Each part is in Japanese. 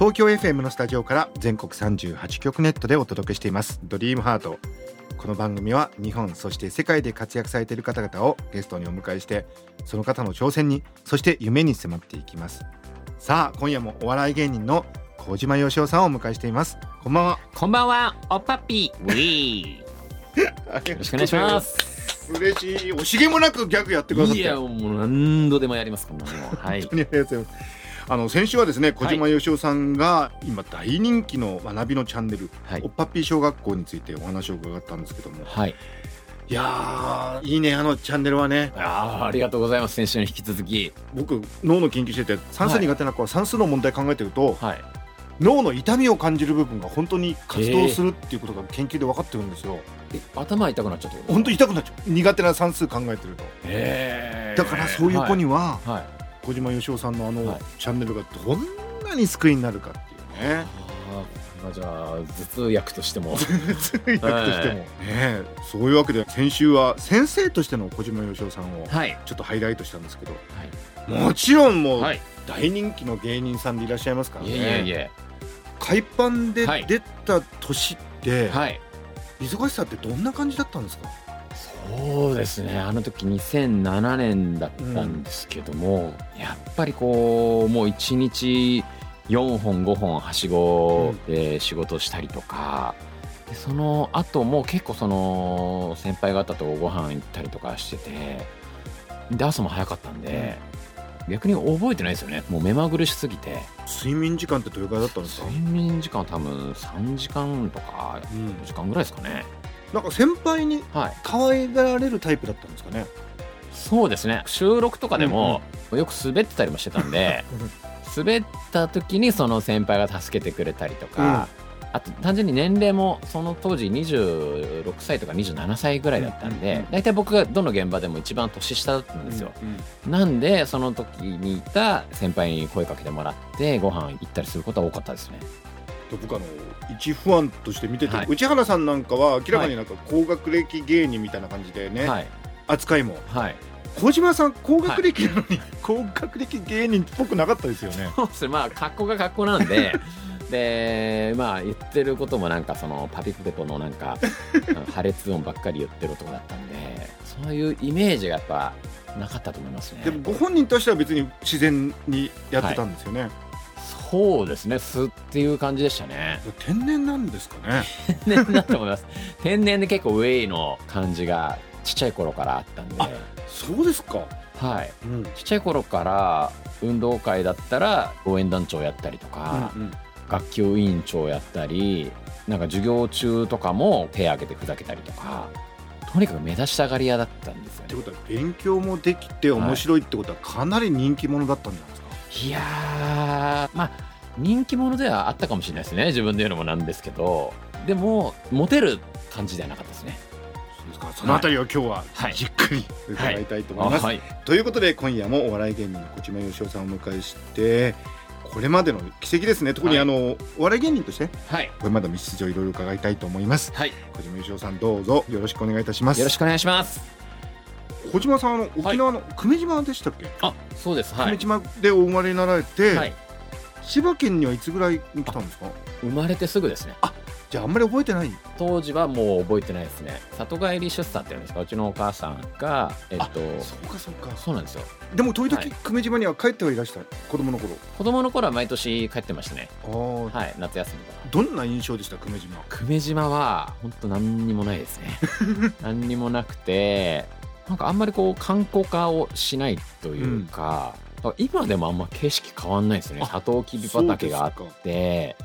東京 FM のスタジオから全国38局ネットでお届けしていますドリームハートこの番組は日本そして世界で活躍されている方々をゲストにお迎えしてその方の挑戦にそして夢に迫っていきますさあ今夜もお笑い芸人の小島よしおさんをお迎えしていますこんばんはこんばんは、おっぱっぴー。ウィー。よ よろしくお願いします。嬉しい惜しげもなくギャグやってくださっていや、もう何度でもやります、こんなの。はい本。当にありがとうございますあの先週はですね小島よしおさんが今大人気の学びのチャンネル、はいおっぱっぴー小学校についてお話を伺ったんですけどもはい。いやーいいねあのチャンネルはねああ、ありがとうございます。先週に引き続き。僕脳の研究してて算数苦手な子は算数の問題考えてると、はい。脳の痛みを感じる部分が本当に活動するっていうことが研究で分かってるんですよ、え、頭痛くなっちゃったこと本当に痛くなっちゃう苦手な算数考えてるとへだからそういう子には、はい。はい。小島よしおさんのあの、はいチャンネルがどんなに救いになるかっていうねああ、じゃあ、頭痛薬としても。通訳としても、ねえそういうわけで先週は先生としての小島よしおさんをはい。ちょっとハイライトしたんですけど、もちろんもうはい。大人気の芸人さんでいらっしゃいますからね、いえいえ。海パンではい出た年って、はい。忙しさってどんな感じだったんですか？そうですね。あの時2007年だったんですけども、やっぱりこうもう1日4本5本はしごで仕事したりとか、でその後も結構その先輩方とご飯行ったりとかしててで朝も早かったんで、逆に覚えてないですよね。もう目まぐるしすぎて。睡眠時間ってどれくらいだったんですか、睡眠時間は多分3時間とかうん。4時間ぐらいですかねなんか先輩にはい。可愛がられるタイプだったんですかね？そうですね。収録とかでもよく滑ってたりもしてたんで、滑った時にその先輩が助けてくれたりとか、あと単純に年齢もその当時26歳とか27歳ぐらいだったんうんうんうんで大体僕がどの現場でも一番年下だったんですよ、なんでその時にいた先輩に声かけてもらってご飯行ったりすることは多かったですね。で僕あの一ファンとして見てて、はい。内原さんなんかは明らかになんか高学歴芸人みたいな感じでね、はい。扱いも。はい。小島さん高学歴なのに、高学歴芸人っぽくなかったですよね。そうですね。まあ格好が格好なんで。でまあ言ってることもなんかそのパピプペポのなんか破裂音ばっかり言ってる男だったんでそういうイメージがやっぱなかったと思いますね。でもご本人としては別に自然にやってたんですよね、そうですね。素っていう感じでしたね。天然なんですかね。天然だと思います。天然で結構ウェイの感じがちっちゃい頃からあったんで。あそうですか、はい。うん。ちっちゃい頃から運動会だったら応援団長やったりとか、うんうん。学級委員長やったりなんか授業中とかも手挙げてふざけたりとかとにかく目立ちたがり屋だったんですよね。ってことは勉強もできて面白いってことはかなり人気者だったんじゃないですか、いやーまあ人気者ではあったかもしれないですね。自分で言うのもなんですけど。でもモテる感じではなかったですね。そのあたりを今日ははい。じっくり伺いたいと思います、はい。ということで今夜もお笑い芸人の小島よしおさんをお迎えしてこれまでの奇跡ですね。特にはい。あの、お笑い芸人としてはい。これまでの道筋をいろいろ伺いたいと思います。はい。小島よしおさんどうぞよろしくお願いいたします。よろしくお願いします小島さんあの沖縄の久米島でしたっけ、あそうです。はい、久米島でお生まれになられて、はい、千葉県にはいつぐらいに来たんですか？生まれてすぐですね。じゃああんまり覚えてない？当時はもう覚えてないですね。里帰り出産っていうんですか？うちのお母さんがえっとそうかそうか。そうなんですよ。でも時々はい。久米島には帰ってはいらした？子供の頃。子供の頃は毎年帰ってましたね。ああ、はい夏休みとかどんな印象でした？久米島。久米島は本当何にもないですね。何にもなくてなんかあんまりこう観光化をしないというか、今でもあんま景色変わんないですね。あサトウキビ畑があって。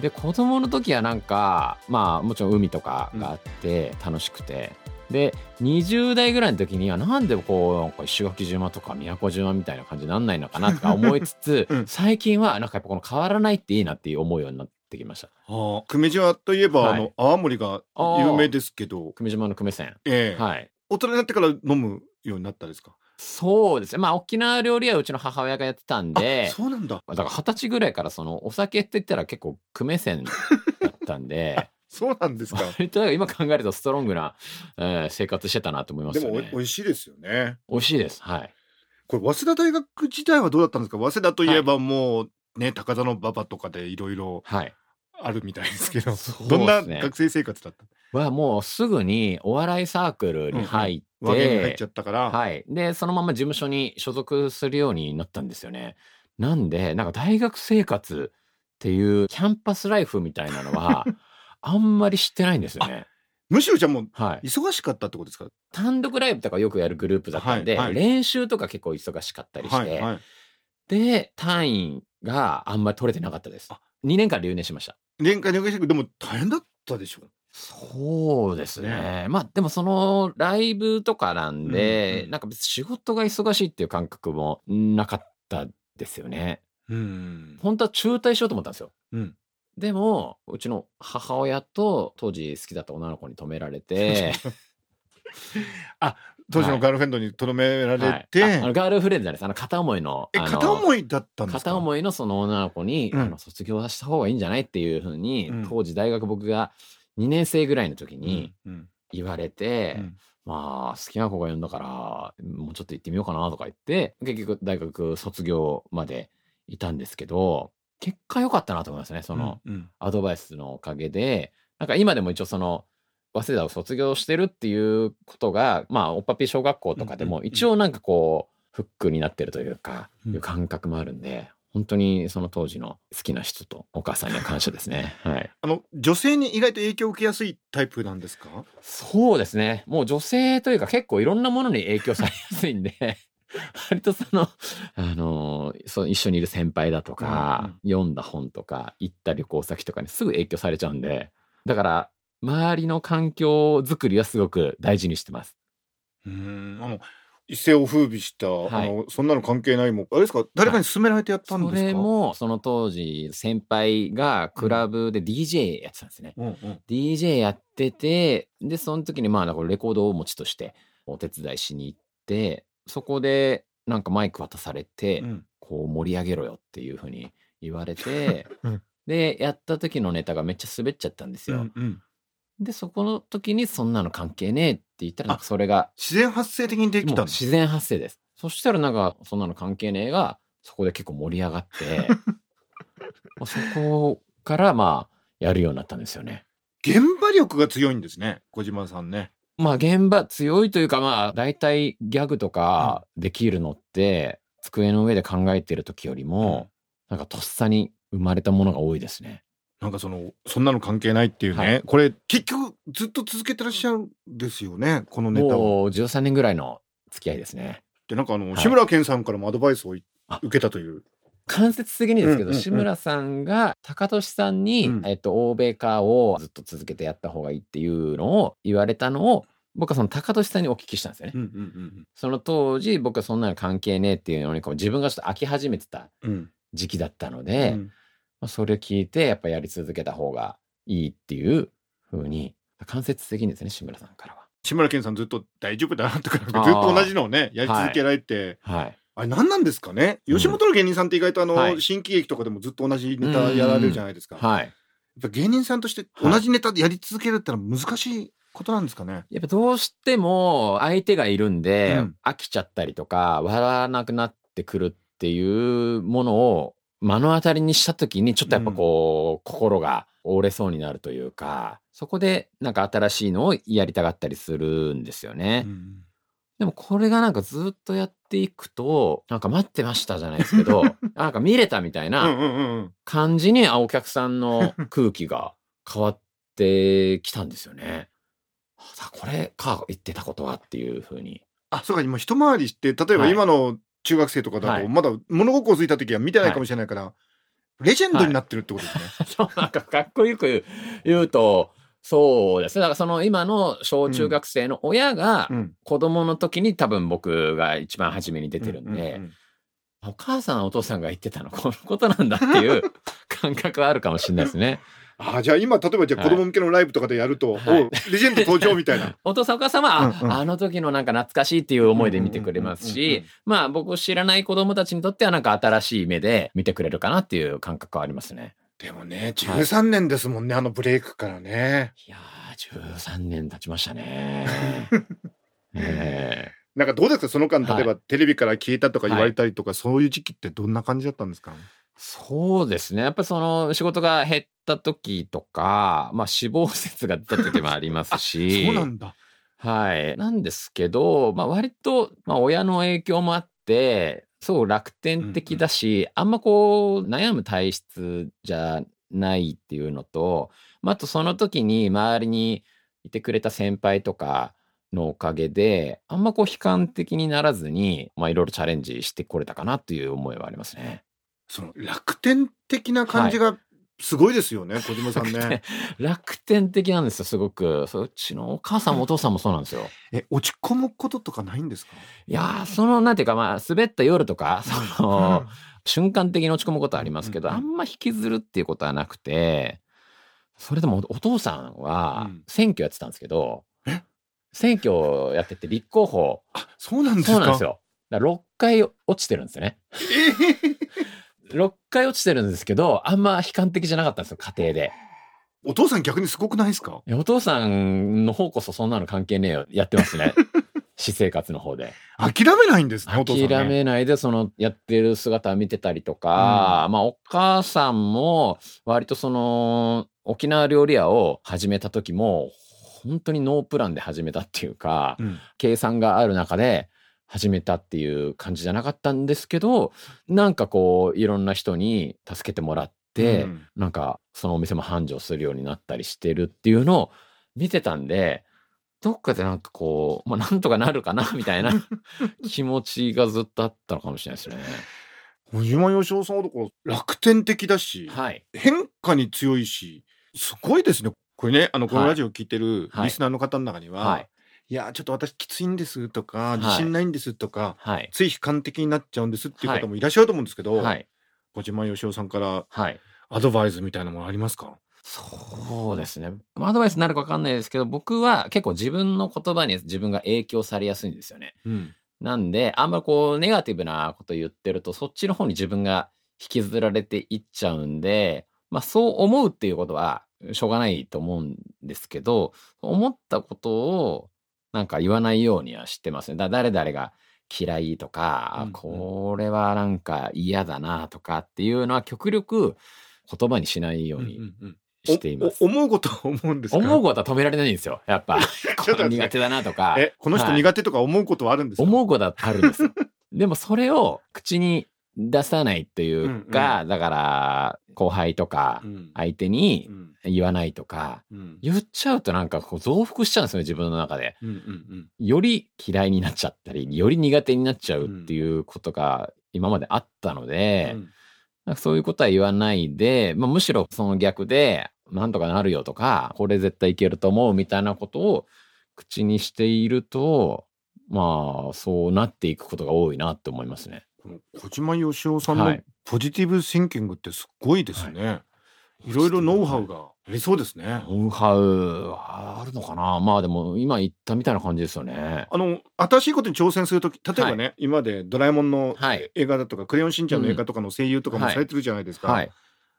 で子供の時はなんかまあもちろん海とかがあって楽しくて、で20代ぐらいの時にはなんでこう石垣島とか宮古島みたいな感じになんないのかなとか思いつつ、うん。最近はなんかやっぱこの変わらないっていいなっていう思うようになってきました。久米島といえば、はい。あの泡盛が有名ですけど、久米島の久米線。ええ。はい大人になってから飲むようになったですか？そうですねまあ沖縄料理はうちの母親がやってたんであそうなんだ。だから二十歳ぐらいからそのお酒って言ったら結構久米線だったんで そうなんですか。割と今考えるとストロングな、えー生活してたなと思いますでも美味しいですよね。美味しいですはいこれ早稲田大学時代はどうだったんですか？早稲田といえばもうね高田の馬場とかでいろいろはいあるみたいですけど、そうどんな学生生活だった？はもうすぐにお笑いサークルに入って、和芸に入っちゃったから。はい。で、そのまま事務所に所属するようになったんですよね。なんで、なんか大学生活っていうキャンパスライフみたいなのは、あんまり知ってないんですよね。むしろじゃあもうはい。忙しかったってことですか？単独ライブとかよくやるグループだったんで、はいはい練習とか結構忙しかったりして、はいはい。で、単位があんまり取れてなかったですあ。2年間留年しました。年間入学してでも大変だったでしょ。そうですね。ねまあでもそのライブとかなんで、うんうんなんか別に仕事が忙しいっていう感覚もなかったですよね。うん。本当は中退しようと思ったんですよ。うんでも、うちの母親と当時好きだった女の子に止められて、当時のガールフレンドにとどめらはいれて、ああのガールフレンドじゃないです。あの片思いの。え片思いだったんですか？片思いのその女の子に、うんあの卒業した方がいいんじゃないっていうふうに、うん当時大学僕が2年生ぐらいの時にうん言われて、うん。まあ好きな子がいるんだからもうちょっと行ってみようかなとか言って結局大学卒業までいたんですけど結果良かったなと思いますねそのうんアドバイスのおかげで。なんか今でも一応その早稲田を卒業してるっていうことがまあおっぱぴ小学校とかでもうんうんうん。一応なんかこうフックになってるというかうん。いう感覚もあるんで本当にその当時の好きな人とお母さんには感謝ですね はいあの女性に意外と影響を受けやすいタイプなんですか？そうですね。もう女性というか結構いろんなものに影響されやすいんで、割とその、あのーそう一緒にいる先輩だとか、読んだ本とか、行った旅行先とかにすぐ影響されちゃうんで、だから、周りの環境づくりはすごく大事にしてます。うんあの一世を風靡した、はいあのそんなの関係ないもんあれですか？誰かに勧められてやったんそですか？れも、その当時、先輩がクラブで DJ やってたんですね。うんうん。DJ やってて、で、その時にまあ、なんかレコードを持ちとしてお手伝いしに行って、そこでなんかマイク渡されて、うんこう盛り上げろよっていうふうに言われて うん、で、やった時のネタがめっちゃ滑っちゃったんですよ。うんうんで、そこの時にそんなの関係ねえって言ったら、それが自然発生的にできたんです。自然発生です。そしたらなんかそんなの関係ねえが、そこで結構盛り上がって、そこからまあ、やるようになったんですよね。現場力が強いんですね小島さんね。まあ現場強いというかまあ大体ギャグとかできるのって机の上で考えてる時よりもなんかとっさに生まれたものが多いですね。なんかそのそんなの関係ないっていうね、はい。これ結局ずっと続けてらっしゃるんですよねこのネタを。もう13年ぐらいの付き合いですね。でなんかあの、はい。志村けんさんからもアドバイスを受けたという。間接的にですけど、うんうんうん。志村さんが高俊さんに、うん。えっと、欧米化をずっと続けてやった方がいいっていうのを言われたのを僕はその高俊さんにお聞きしたんですよね。うんうんその当時僕はそんなの関係ねえっていうのにこう自分がちょっと飽き始めてたうん。うん時期だったので、うん。まあ、それ聞いてやっぱやり続けた方がいいっていう風に間接的にですね志村さんからは。志村けんさんずっと大丈夫だなとかずっと同じのをねやり続けられて、はい、あれ何なんですかね？うん。吉本の芸人さんって意外とあの、はい。新喜劇とかでもずっと同じネタやられるじゃないですか。やっはい、ぱ芸人さんとして同じネタでやり続けるってのは難しいことなんですかね？やっぱどうしても相手がいるんで、うん。飽きちゃったりとか笑わなくなってくるっていうものを目の当たりにした時にちょっとやっぱこう、心が折れそうになるというかそこでなんか新しいのをやりたがったりするんですよね。うんでもこれがなんかずっとやっていくとなんか待ってましたじゃないですけど なんか見れたみたいな、うんうんうん感じにあお客さんの空気が変わってきたんですよね。あこれか言ってたことはっていうふうに。あそうか今一回りして例えばはい今の中学生とかだはいとまだ物心ついた時は見てないかもしれないから、レジェンドになってるってことですね。そうなんかかっこよく言うとそうですね。だからその今の小中学生の親がうん子供の時に多分僕が一番初めに出てるんで、お母さんお父さんが言ってたのこのことなんだっていう感覚はあるかもしれないですね。あじゃあ今例えばじゃあはい。子供向けのライブとかでやると、はい。おレジェンド登場みたいな。お父さんお母さんは、あうんうん。あの時のなんか懐かしいっていう思いで見てくれますし、まあ僕を知らない子供たちにとってはなんか新しい目で見てくれるかなっていう感覚はありますね。でもね13年ですもんね、あのブレイクからね。いやー、13年経ちましたね。えなんかどうですか？その間はい。例えばテレビから消えたとか言われたりとか、そういう時期ってどんな感じだったんですか？そうですね。やっぱりその仕事が減った時とか、まあ死亡説が出た時もありますし。そうなんだはい。なんですけど、まあ割と、まあ親の影響もあって、すごく楽天的だし、あんまこう悩む体質じゃないっていうのと、まああとその時に周りにいてくれた先輩とかのおかげで、あんまこう悲観的にならずに、まあいろいろチャレンジしてこれたかなという思いはありますね。その楽天的な感じがすごいですよね、小島さんね。楽天的なんですよ、すごく。そううちのお母さんもお父さんもそうなんですよ。え落ち込むこととかないんですか？いやー、その、なんていうか、まあ、滑った夜とか、その、瞬間的に落ち込むことはありますけど、うんうん。あんま引きずるっていうことはなくて、それでもおお父さんはうん。選挙やってたんですけどえ、選挙やってて立候補、あそうなんですか？そうなんですよ。だから6回落ちてるんですよね。え6回落ちてるんですけど、あんま悲観的じゃなかったんですよ、家庭で。お父さん逆にすごくないですか？いやお父さんの方こそそんなの関係ねえよ、やってますね。私生活の方で。諦めないんですねお父さんね諦めないでそのやってる姿を見てたりとか、まあお母さんも割とその沖縄料理屋を始めた時も本当にノープランで始めたっていうか、うん計算がある中で始めたっていう感じじゃなかったんですけどなんかこういろんな人に助けてもらって、うんなんかそのお店も繁盛するようになったりしてるっていうのを見てたんでどっかでなんかこう、まあ、なんとかなるかなみたいな 気持ちがずっとあったのかもしれないですね。小島よしおさんはだから楽天的だし、はい。変化に強いしすごいですねこれねあのこのはいラジオ聞いてるはいリスナーの方の中には、はい。い、やちょっと私きついんですとかい自信ないんですとか、はい。つい悲観的になっちゃうんですっていう方もいらっしゃると思うんですけど、はい。小島よしおさんからはい。アドバイスみたいなものありますか？そうですね。アドバイスになるか分かんないですけど、僕は結構自分の言葉に自分が影響されやすいんですよね。うんなんで、あんまこう、ネガティブなこと言ってると、そっちの方に自分が引きずられていっちゃうんで、まあそう思うっていうことは、しょうがないと思うんですけど、思ったことを、なんか言わないようにはしてますね。だ誰々が嫌いとか、うんうんこれはなんか嫌だなとかっていうのは極力言葉にしないようにしています。おお思うことは思うんですか？思うことは止められないんですよ。やっぱ、ちょっと苦手だなとか。えこの人はい苦手とか思うことはあるんですか、思うことはあるんですよ。でもそれを口に出さないというか、だから後輩とかうん。相手にうん。言わないとか、うん。言っちゃうとなんかこう増幅しちゃうんですよね、自分の中で。うんうんより嫌いになっちゃったり、より苦手になっちゃうっていうことが今まであったのうで、ん。なんかそういうことは言わないで、まあ、むしろその逆で、なんとかなるよとか、これ絶対いけると思うみたいなことを口にしていると、まあ、そうなっていくことが多いなって思いますね。この小島よしおさんのはい。ポジティブシンキングってすごいですね、い、ろいろノウハウがありそうですね、ノウハウはあるのかな？まあでも今言ったみたいな感じですよね。あの新しいことに挑戦するとき例えばね、今までドラえもんのはい。映画だとかクレヨンしんちゃんの映画とかの声優とかもはいされてるじゃないですか、はい。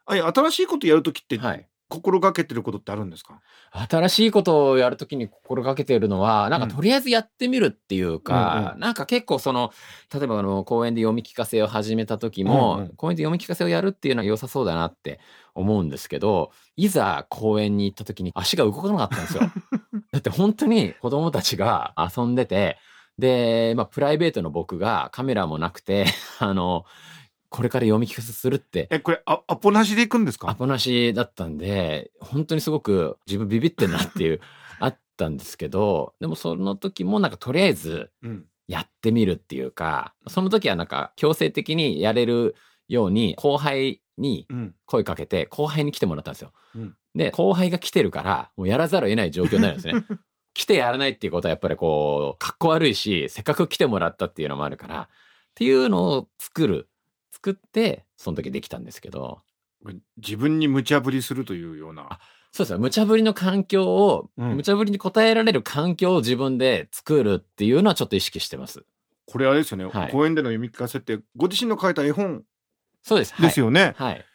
ああいう新しいことやるときってはい。心がけてることってあるんですか、新しいことをやるときに心がけているのは、なんかうん。とりあえずやってみるっていうか、うんうん。なんか結構その、例えばあの、公園で読み聞かせを始めた時も、うんうん。公園で読み聞かせをやるっていうのは良さそうだなって思うんですけど、いざ公園に行った時に足が動かなかったんですよ。だって本当に子供たちが遊んでて、で、まあプライベートの僕がカメラもなくて、あの、これから読み聞かせするってえこれあアポなしでいくんですか？アポなしだったんで、本当にすごく自分ビビってんなっていう、あったんですけど、でもその時もなんかとりあえずうんやってみるっていうか、その時はなんか強制的にやれるように後輩にうん声かけて後輩に来てもらったんですよ。うんで、後輩が来てるから、もうやらざるを得ない状況になるんですね。来てやらないっていうことはやっぱりこう、かっこ悪いし、せっかく来てもらったっていうのもあるから、っていうのを作る。作って、その時できたんですけど、自分に無茶ぶりするというような。そうですね。無茶ぶりの環境を、うん無茶ぶりに答えられる環境を自分で作るっていうのはちょっと意識してます。これあれですよね、はい公演での読み聞かせってご自身の書いた絵本そうです。ですよね、はい。はい。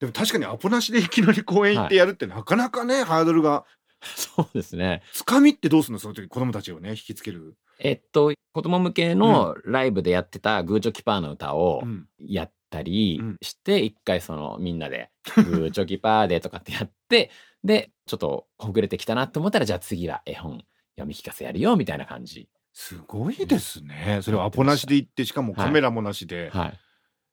でも確かにアポなしでいきなり公演行ってやるってなかなかね、ハードルが そうですね。つかみってどうするの？その時子供たちをね引きつける、えっと、子供向けのライブでやってたグーチョキパーの歌をうんやったりうんして、一回そのみんなで グーチョキパーでとかってやって、で、ちょっとほぐれてきたなと思ったら、じゃあ次は絵本読み聞かせやるよみたいな感じ。すごいですねそれをアポなしで行ってしかもカメラもなしで、はい。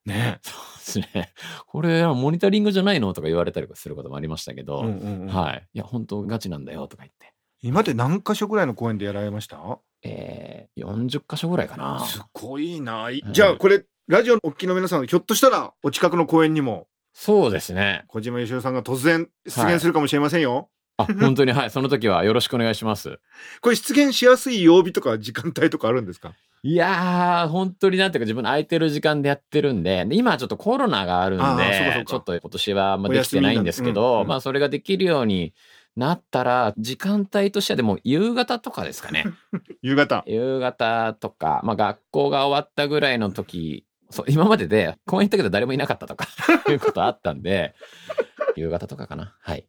ね、そうですね。これ、モニタリングじゃないのとか言われたりすることもありましたけど、うんうんうんはい。いや、本当ガチなんだよとか言って。今まで何箇所ぐらいの公演でやられました？えー、40箇所ぐらいかな。すごいな、いじゃあこれラジオのお聞きの皆さんひょっとしたらお近くの公演にも。そうですね。小島よしおさんが突然出現するかもしれませんよ、あ、本当に、はい。その時はよろしくお願いします。これ出現しやすい曜日とか時間帯とかあるんですか？いやー、本当になんていうか自分の空いてる時間でやってるんで、で今はちょっとコロナがあるんで、かちょっと今年はあんまできてないんですけお休みなんうん。まあそれができるようになったら、時間帯としてはでも夕方とかですかね。夕方夕方とか、まあ学校が終わったぐらいの時、そう、今までで公園行ったけど誰もいなかったとか、いうことあったんで、夕方とかかな。はい。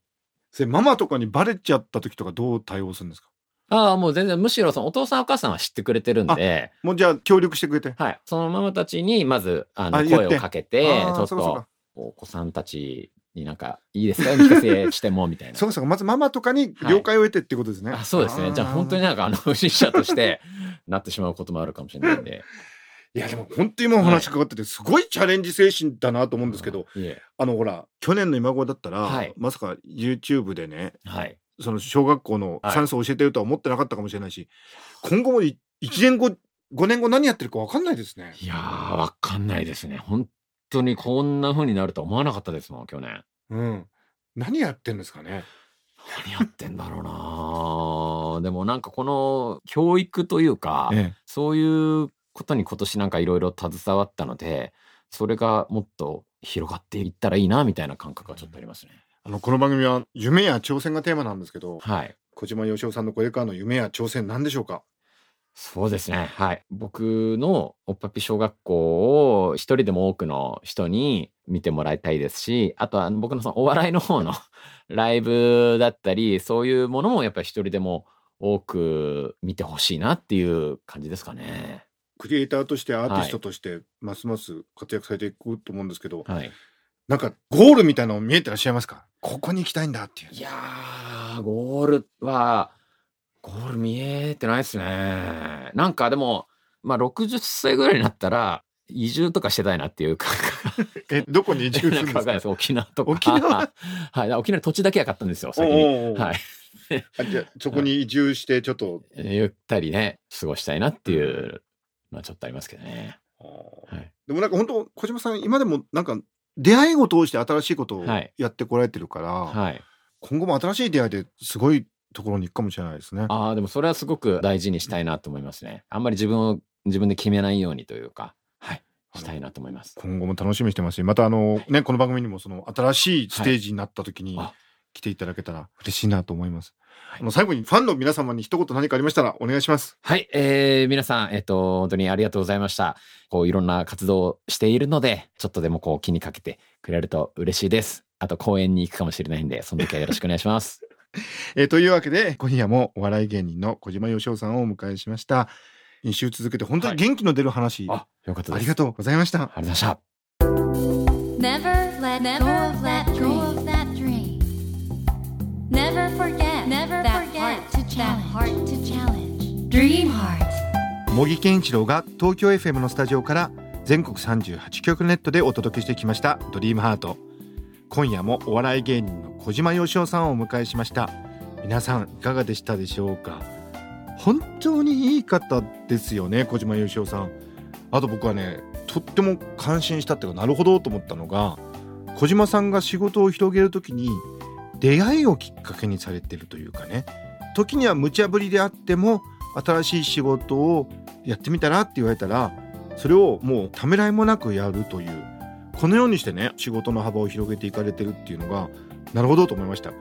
それママとかにバレちゃった時とかどう対応するんですか？ああ、もう全然、むしろそのお父さんお母さんは知ってくれてるんで、もうじゃあ協力してくれてはい。そのママたちに、まず、あの、声をかけて、ちょっとお子さんたちになんか、いいですか？聞かせしても、みたいな。そうかそうかまずママとかに了解を得てってことですね、あそうですね。じゃあ本当にになんか、あの、不審者としてなってしまうこともあるかもしれないんで。いやでも本当に今お話伺っててすごいチャレンジ精神だなと思うんですけど、いえ。あのほら去年の今頃だったら、はいまさか YouTube でねはい。その小学校のはい算数を教えてるとは思ってなかったかもしれないし、今後も1年後5年後何やってるか分かんないですねいやー、わかんないですね。本当にこんな風になるとは思わなかったですもん、去年。うん何やってんですかね何やってんだろうなでもなんかこの教育というか、ええそういうことに今年なんかいろいろ携わったので、それがもっと広がっていったらいいなみたいな感覚はちょっとありますね。あのこの番組は夢や挑戦がテーマなんですけどはい。小島よしおさんのこれからの夢や挑戦何でしょうか？そうですね。はい。僕のおっぱぴ小学校を一人でも多くの人に見てもらいたいですし、あとは僕のそのお笑いの方の ライブだったり、そういうものもやっぱり一人でも多く見てほしいなっていう感じですかね。クリエイターとしてアーティストとしてますます活躍されていくと思うんですけど、はい。なんかゴールみたいなの見えてらっしゃいますか？ここに行きたいんだっていういやー、ゴールは、ゴール見えてないですね。なんかでも、まあ60歳ぐらいになったら、移住とかしてたいなっていう感覚 えどこに移住するんですか？か沖縄とか。沖縄？はい。沖縄に土地だけは買ったんですよ、先に。おうおうはい。あじゃあそこに移住してちょっと、ゆったりね、過ごしたいなっていうのはちょっとありますけどね。はい。でもなんか本当小島さん今でもなんか出会いを通して新しいことをはいやってこられてるから、はい。今後も新しい出会いですごいところに行くかもしれないですね。ああ、でもそれはすごく大事にしたいなと思いますね。あんまり自分を、自分で決めないようにというか、はい。したいなと思います。今後も楽しみにしてますしまたあの、ねこの番組にもその新しいステージになった時にあ来ていただけたら嬉しいなと思います。はいあの最後にファンの皆様に一言何かありましたらお願いします。はい、えー、皆さん、えっ、と、本当にありがとうございました。こう、いろんな活動をしているので、ちょっとでもこう、気にかけてくれると嬉しいです。あと、公園に行くかもしれないんで、その時はよろしくお願いします。えーというわけで今夜もお笑い芸人の小島よしおさんをお迎えしました。一週続けて本当に元気の出る話、あ、よかったです。ありがとうございました。ありがとうございました。Never let go of that dream. Never forget never that heart to challenge. heart to challenge. Dream heart. 茂木健一郎が東京 FM のスタジオから全国38局ネットでお届けしてきました「ドリームハート今夜もお笑い芸人の小島よしおさんをお迎えしました。皆さんいかがでしたでしょうか？本当にいい方ですよね小島よしおさん。あと僕はねとっても感心したっていうかなるほどと思ったのが小島さんが仕事を広げるときに出会いをきっかけにされてるというかね。時には無茶ぶりであっても新しい仕事をやってみたらって言われたらそれをもうためらいもなくやるというこのようにしてね仕事の幅を広げていかれてるっていうのがなるほどと思いました。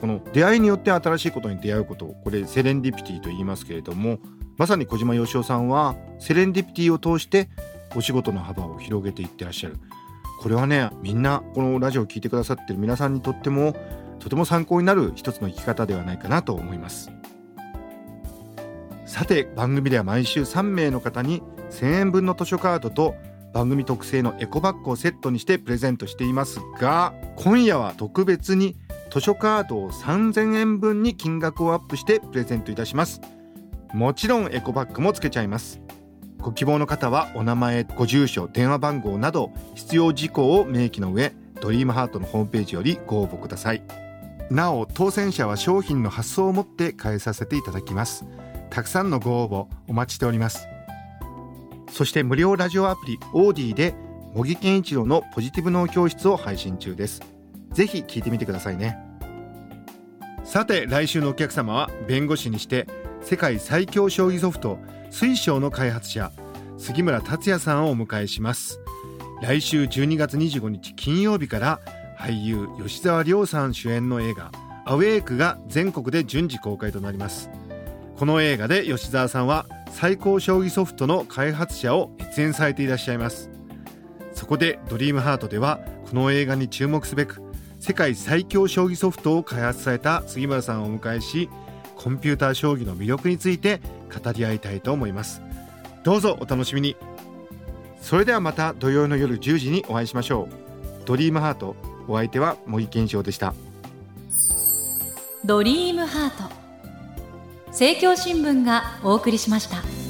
この出会いによって新しいことに出会うことこれセレンディピティと言いますけれどもまさに小島よしおさんはセレンディピティを通してお仕事の幅を広げていってらっしゃる。これはねみんなこのラジオを聴いてくださってる皆さんにとってもとても参考になる一つの生き方ではないかなと思います。さて番組では毎週3名の方に1000円分の図書カードと番組特製のエコバッグをセットにしてプレゼントしていますが今夜は特別に図書カードを3000円分に金額をアップしてプレゼントいたします。もちろんエコバッグもつけちゃいます。ご希望の方はお名前ご住所電話番号など必要事項を明記の上ドリームハートのホームページよりご応募ください。なお当選者は商品の発送をもって返させていただきます。たくさんのご応募お待ちしております。そして無料ラジオアプリオーディで茂木健一郎のポジティブ脳教室を配信中です。ぜひ聞いてみてくださいね。さて来週のお客様は弁護士にして世界最強将棋ソフト水晶の開発者杉村達也さんをお迎えします。来週12月25日金曜日から俳優吉沢亮さん主演の映画「アウェーク」が全国で順次公開となります。この映画で吉沢さんは最高将棋ソフトの開発者を熱演されていらっしゃいます。そこでドリームハートではこの映画に注目すべく世界最強将棋ソフトを開発された杉村さんをお迎えしコンピューター将棋の魅力について語り合いたいと思います。どうぞお楽しみに。それではまた土曜の夜10時にお会いしましょう。ドリームハートお相手は茂木健一郎でした。ドリームハート。政教新聞がお送りしました。